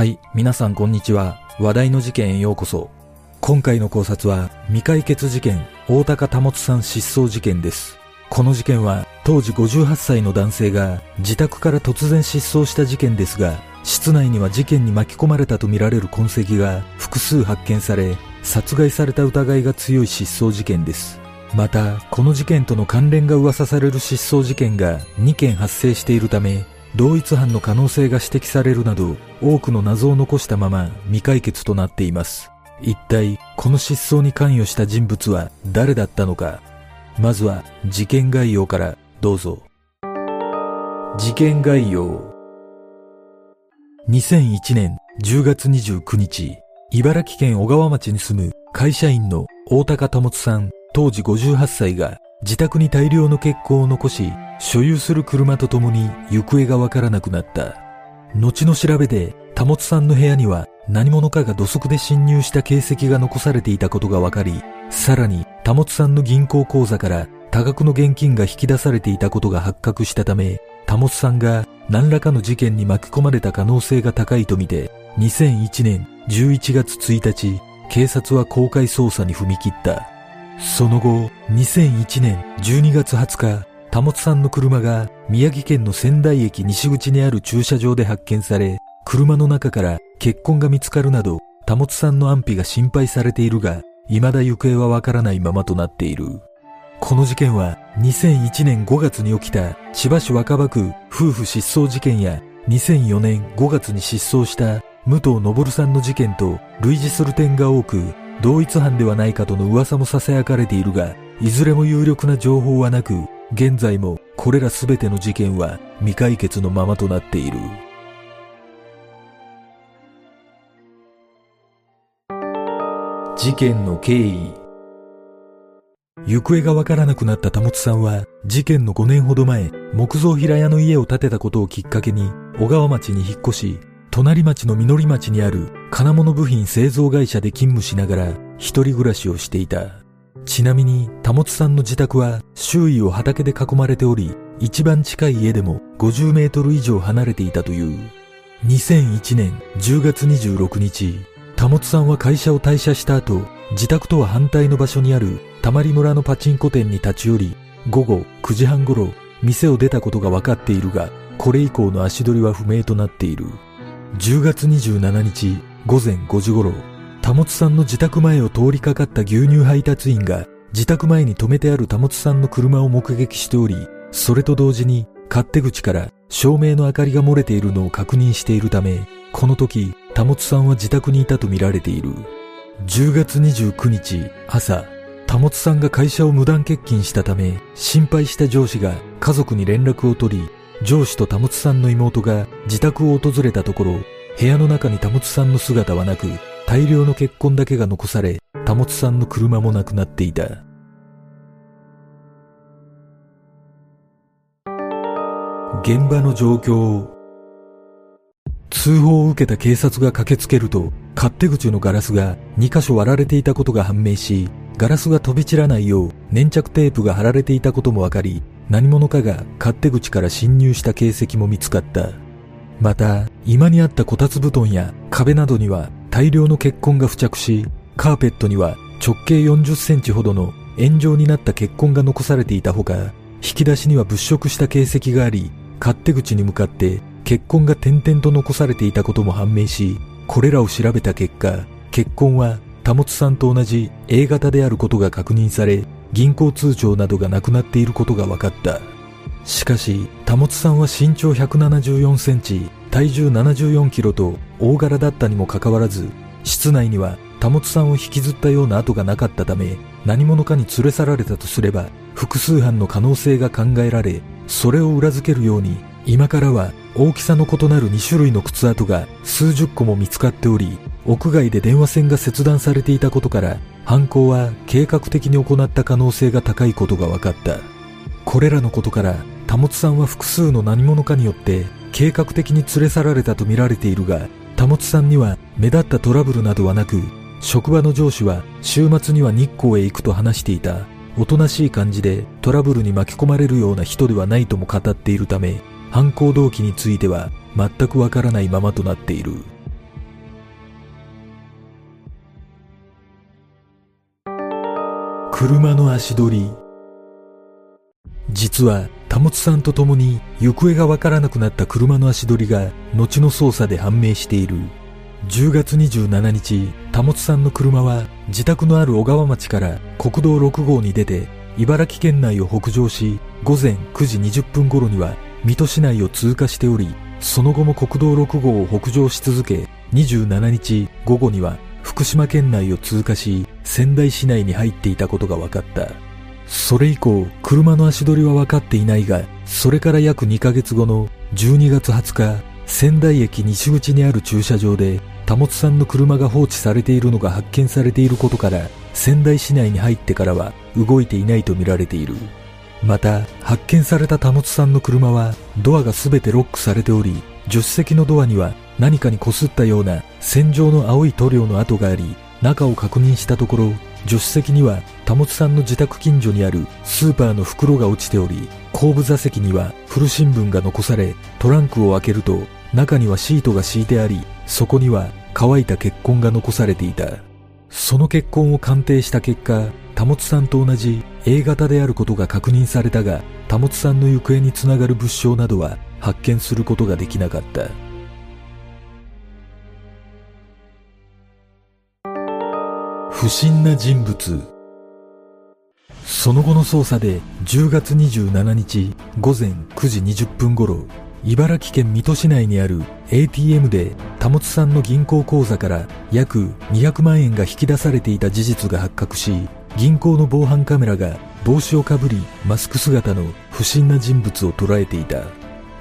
はい、皆さんこんにちは。話題の事件へようこそ。今回の考察は未解決事件、大高保さん失踪事件です。この事件は当時58歳の男性が自宅から突然失踪した事件ですが、室内には事件に巻き込まれたとみられる痕跡が複数発見され、殺害された疑いが強い失踪事件です。また、この事件との関連が噂される失踪事件が2件発生しているため、同一犯の可能性が指摘されるなど、多くの謎を残したまま未解決となっています。一体、この失踪に関与した人物は誰だったのか。まずは、事件概要からどうぞ。事件概要。2001年10月29日、茨城県小川町に住む会社員の大高保さん当時58歳が自宅に大量の血痕を残し、所有する車とともに行方がわからなくなった。後の調べで、保さんの部屋には何者かが土足で侵入した形跡が残されていたことがわかり、さらに保さんの銀行口座から多額の現金が引き出されていたことが発覚したため、保さんが何らかの事件に巻き込まれた可能性が高いとみて、2001年11月1日、警察は公開捜査に踏み切った。その後、2001年12月20日、保さんの車が宮城県の仙台駅西口にある駐車場で発見され、車の中から血痕が見つかるなど、保さんの安否が心配されているが、未だ行方はわからないままとなっている。この事件は2001年5月に起きた千葉市若葉区夫婦失踪事件や2004年5月に失踪した武藤昇さんの事件と類似する点が多く、同一犯ではないかとの噂も囁かれているが、いずれも有力な情報はなく、現在もこれらすべての事件は未解決のままとなっている。事件の経緯行方がわからなくなった保さんは事件の5年ほど前木造平屋の家を建てたことをきっかけに小川町に引っ越し隣町の実り町にある金物部品製造会社で勤務しながら一人暮らしをしていたちなみに保さんの自宅は周囲を畑で囲まれており一番近い家でも50メートル以上離れていたという2001年10月26日保さんは会社を退社した後自宅とは反対の場所にあるたまり村のパチンコ店に立ち寄り、午後9時半頃、店を出たことが分かっているが、これ以降の足取りは不明となっている。10月27日午前5時頃、保さんの自宅前を通りかかった牛乳配達員が、自宅前に止めてある保さんの車を目撃しており、それと同時に勝手口から照明の明かりが漏れているのを確認しているため、この時、保さんは自宅にいたとみられている。10月29日朝、保さんが会社を無断欠勤したため、心配した上司が家族に連絡を取り、上司と保さんの妹が自宅を訪れたところ、部屋の中に保さんの姿はなく、大量の血痕だけが残され、保さんの車もなくなっていた。現場の状況通報を受けた警察が駆けつけると、勝手口のガラスが2箇所割られていたことが判明し、ガラスが飛び散らないよう粘着テープが貼られていたことも分かり、何者かが勝手口から侵入した形跡も見つかった。また、居間にあったこたつ布団や壁などには大量の血痕が付着し、カーペットには直径40センチほどの円状になった血痕が残されていたほか、引き出しには物色した形跡があり、勝手口に向かって血痕が点々と残されていたことも判明し、これらを調べた結果、血痕は保さんと同じ A 型であることが確認され、銀行通帳などがなくなっていることが分かった。しかし、保さんは身長174センチ、体重74キロと大柄だったにもかかわらず、室内には保さんを引きずったような跡がなかったため、何者かに連れ去られたとすれば、複数犯の可能性が考えられ、それを裏付けるように、今からは大きさの異なる2種類の靴跡が数十個も見つかっており、屋外で電話線が切断されていたことから、犯行は計画的に行った可能性が高いことが分かった。これらのことから、保さんは複数の何者かによって計画的に連れ去られたと見られているが、保さんには目立ったトラブルなどはなく、職場の上司は週末には日光へ行くと話していた。おとなしい感じでトラブルに巻き込まれるような人ではないとも語っているため、犯行動機については全くわからないままとなっている。車の足取り実は保さんと共に行方がわからなくなった車の足取りが後の捜査で判明している。10月27日、保さんの車は自宅のある小川町から国道6号に出て茨城県内を北上し、午前9時20分頃には水戸市内を通過しており、その後も国道6号を北上し続け、27日午後には福島県内を通過し、仙台市内に入っていたことが分かった。それ以降、車の足取りは分かっていないが、それから約2ヶ月後の12月20日、仙台駅西口にある駐車場で、保さんの車が放置されているのが発見されていることから、仙台市内に入ってからは動いていないとみられている。また、発見された保さんの車は、ドアが全てロックされており、助手席のドアには何かに擦ったような線状の青い塗料の跡があり、中を確認したところ、助手席には保さんの自宅近所にあるスーパーの袋が落ちており、後部座席には古新聞が残され、トランクを開けると中にはシートが敷いてあり、そこには乾いた血痕が残されていた。その血痕を鑑定した結果、保さんと同じ A 型であることが確認されたが、保さんの行方につながる物証などは発見することができなかった。不審な人物その後の捜査で10月27日午前9時20分頃茨城県水戸市内にある ATM で保さんの銀行口座から約200万円が引き出されていた事実が発覚し銀行の防犯カメラが帽子をかぶりマスク姿の不審な人物を捉えていた。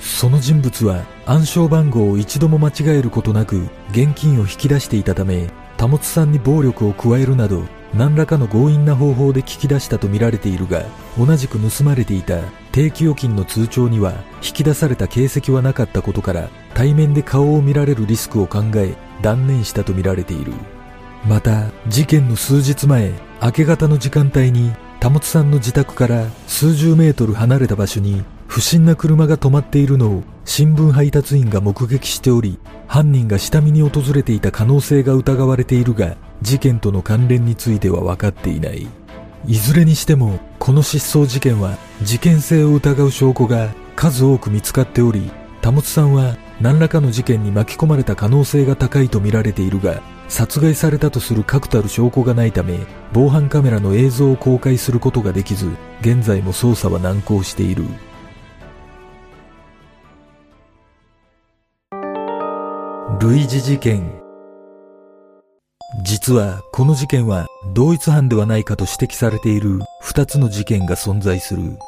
その人物は暗証番号を一度も間違えることなく現金を引き出していたため保さんに暴力を加えるなど何らかの強引な方法で聞き出したとみられているが同じく盗まれていた定期預金の通帳には引き出された形跡はなかったことから対面で顔を見られるリスクを考え断念したとみられている。また事件の数日前明け方の時間帯に保さんの自宅から数十メートル離れた場所に不審な車が止まっているのを新聞配達員が目撃しており、犯人が下見に訪れていた可能性が疑われているが、事件との関連については分かっていない。いずれにしても、この失踪事件は事件性を疑う証拠が数多く見つかっており、保さんは何らかの事件に巻き込まれた可能性が高いとみられているが、殺害されたとする確たる証拠がないため、防犯カメラの映像を公開することができず、現在も捜査は難航している。類似事件実はこの事件は同一犯ではないかと指摘されている二つの事件が存在する。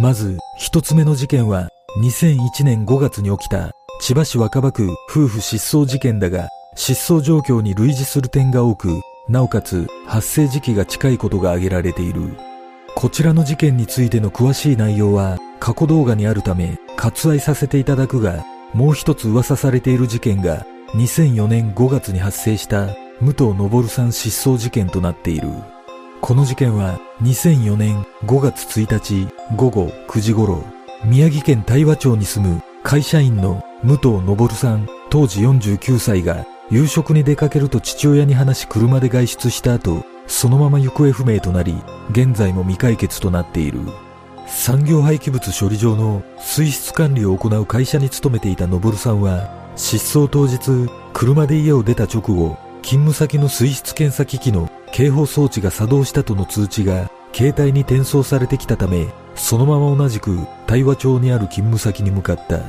まず一つ目の事件は2001年5月に起きた千葉市若葉区夫婦失踪事件だが失踪状況に類似する点が多くなおかつ発生時期が近いことが挙げられている。こちらの事件についての詳しい内容は過去動画にあるため割愛させていただくがもう一つ噂されている事件が2004年5月に発生した武藤昇さん失踪事件となっている。この事件は2004年5月1日午後9時頃、宮城県大和町に住む会社員の武藤昇さん当時49歳が夕食に出かけると父親に話し車で外出した後、そのまま行方不明となり、現在も未解決となっている。産業廃棄物処理場の水質管理を行う会社に勤めていた昇さんは、失踪当日、車で家を出た直後、勤務先の水質検査機器の警報装置が作動したとの通知が携帯に転送されてきたため、そのまま同じく対話町にある勤務先に向かった。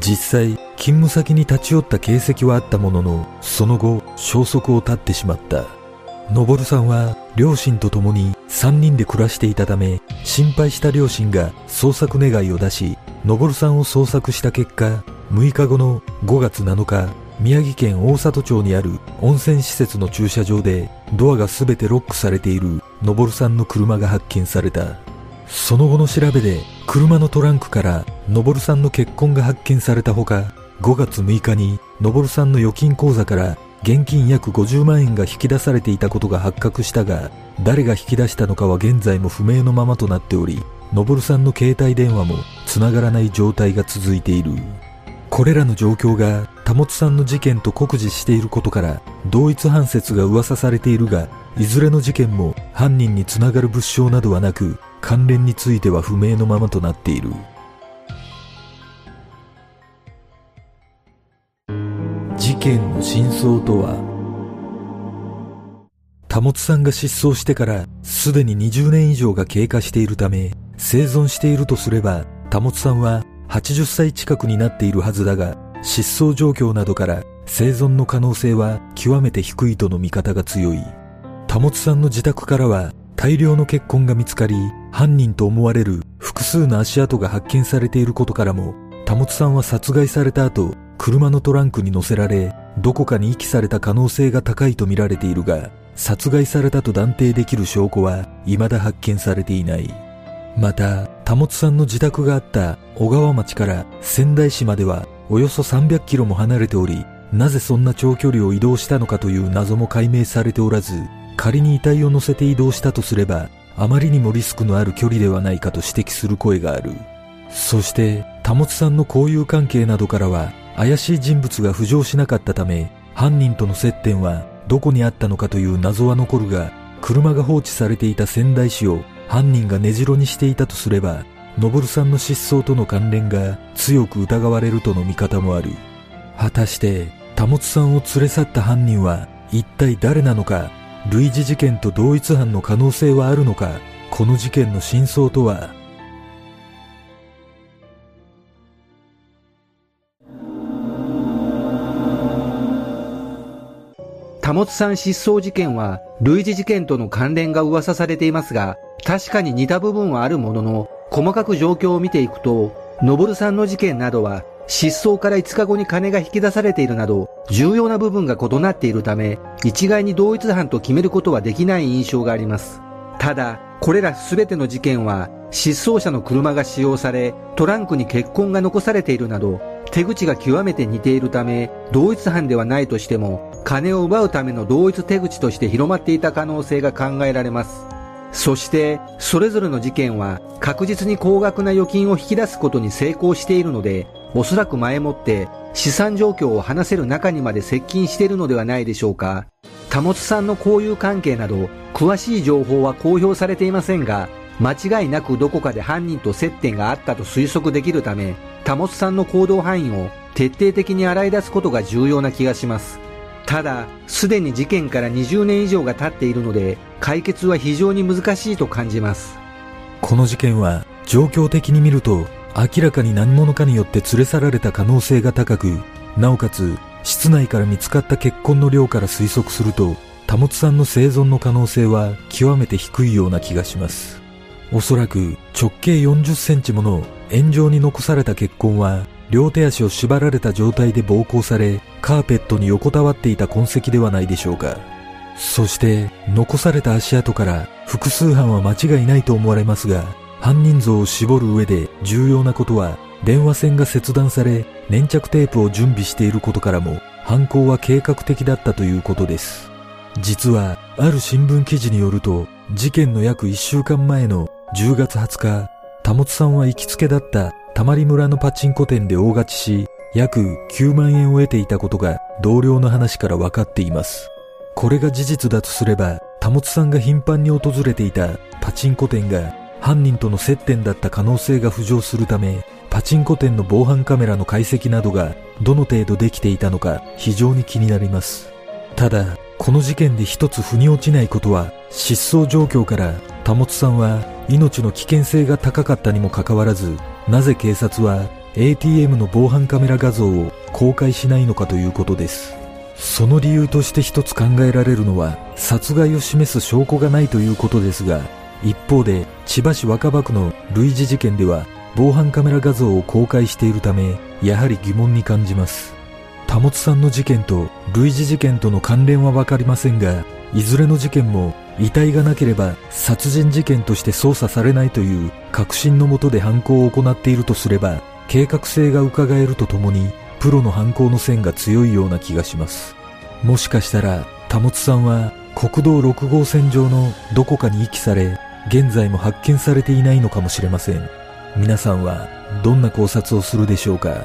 実際、勤務先に立ち寄った形跡はあったものの、その後、消息を絶ってしまった。のぼるさんは両親と共に3人で暮らしていたため心配した両親が捜索願いを出しのぼるさんを捜索した結果6日後の5月7日宮城県大里町にある温泉施設の駐車場でドアが全てロックされているのぼるさんの車が発見されたその後の調べで車のトランクからのぼるさんの血痕が発見されたほか5月6日にのさんの預金口座から現金約50万円が引き出されていたことが発覚したが、誰が引き出したのかは現在も不明のままとなっており、のさんの携帯電話も繋がらない状態が続いている。これらの状況が、保さんの事件と酷似していることから、同一犯説が噂されているが、いずれの事件も犯人につながる物証などはなく、関連については不明のままとなっている。事件の真相とは保さんが失踪してからすでに20年以上が経過しているため生存しているとすれば保さんは80歳近くになっているはずだが失踪状況などから生存の可能性は極めて低いとの見方が強い保さんの自宅からは大量の血痕が見つかり犯人と思われる複数の足跡が発見されていることからも保さんは殺害された後車のトランクに乗せられどこかに遺棄された可能性が高いと見られているが殺害されたと断定できる証拠は未だ発見されていない。また保さんの自宅があった小川町から仙台市まではおよそ300キロも離れておりなぜそんな長距離を移動したのかという謎も解明されておらず仮に遺体を乗せて移動したとすればあまりにもリスクのある距離ではないかと指摘する声がある。そして保さんの交友関係などからは怪しい人物が浮上しなかったため犯人との接点はどこにあったのかという謎は残るが車が放置されていた仙台市を犯人が根城にしていたとすれば昇さんの失踪との関連が強く疑われるとの見方もある。果たして保さんを連れ去った犯人は一体誰なのか類似事件と同一犯の可能性はあるのかこの事件の真相とは？保さん失踪事件は類似事件との関連が噂されていますが、確かに似た部分はあるものの、細かく状況を見ていくと、昇さんの事件などは失踪から5日後に金が引き出されているなど、重要な部分が異なっているため、一概に同一犯と決めることはできない印象があります。ただ、これら全ての事件は、失踪者の車が使用され、トランクに血痕が残されているなど、手口が極めて似ているため、同一犯ではないとしても、金を奪うための同一手口として広まっていた可能性が考えられます。そして、それぞれの事件は確実に高額な預金を引き出すことに成功しているので、おそらく前もって資産状況を話せる中にまで接近しているのではないでしょうか。保さんの交友関係など、詳しい情報は公表されていませんが、間違いなくどこかで犯人と接点があったと推測できるため、保さんの行動範囲を徹底的に洗い出すことが重要な気がします。ただ、すでに事件から20年以上が経っているので、解決は非常に難しいと感じます。この事件は、状況的に見ると、明らかに何者かによって連れ去られた可能性が高く、なおかつ、室内から見つかった血痕の量から推測すると、保さんの生存の可能性は極めて低いような気がします。おそらく直径40センチもの円状に残された血痕は両手足を縛られた状態で暴行され、カーペットに横たわっていた痕跡ではないでしょうか。そして、残された足跡から複数犯は間違いないと思われますが、犯人像を絞る上で重要なことは、電話線が切断され、粘着テープを準備していることからも、犯行は計画的だったということです。実は、ある新聞記事によると、事件の約1週間前の10月20日、保さんは行きつけだったたまり村のパチンコ店で大勝ちし、約9万円を得ていたことが同僚の話から分かっています。これが事実だとすれば、保さんが頻繁に訪れていたパチンコ店が犯人との接点だった可能性が浮上するため、パチンコ店の防犯カメラの解析などがどの程度できていたのか非常に気になります。ただ、この事件で一つ腑に落ちないことは、失踪状況から保さんは命の危険性が高かったにもかかわらず、なぜ警察は ATM の防犯カメラ画像を公開しないのかということです。その理由として一つ考えられるのは殺害を示す証拠がないということですが、一方で千葉市若葉区の類似事件では防犯カメラ画像を公開しているため、やはり疑問に感じます。保さんの事件と類似事件との関連はわかりませんが、いずれの事件も遺体がなければ殺人事件として捜査されないという確信のもとで犯行を行っているとすれば計画性が伺えるとともにプロの犯行の線が強いような気がします。もしかしたら保さんは国道6号線上のどこかに遺棄され現在も発見されていないのかもしれません。皆さんはどんな考察をするでしょうか？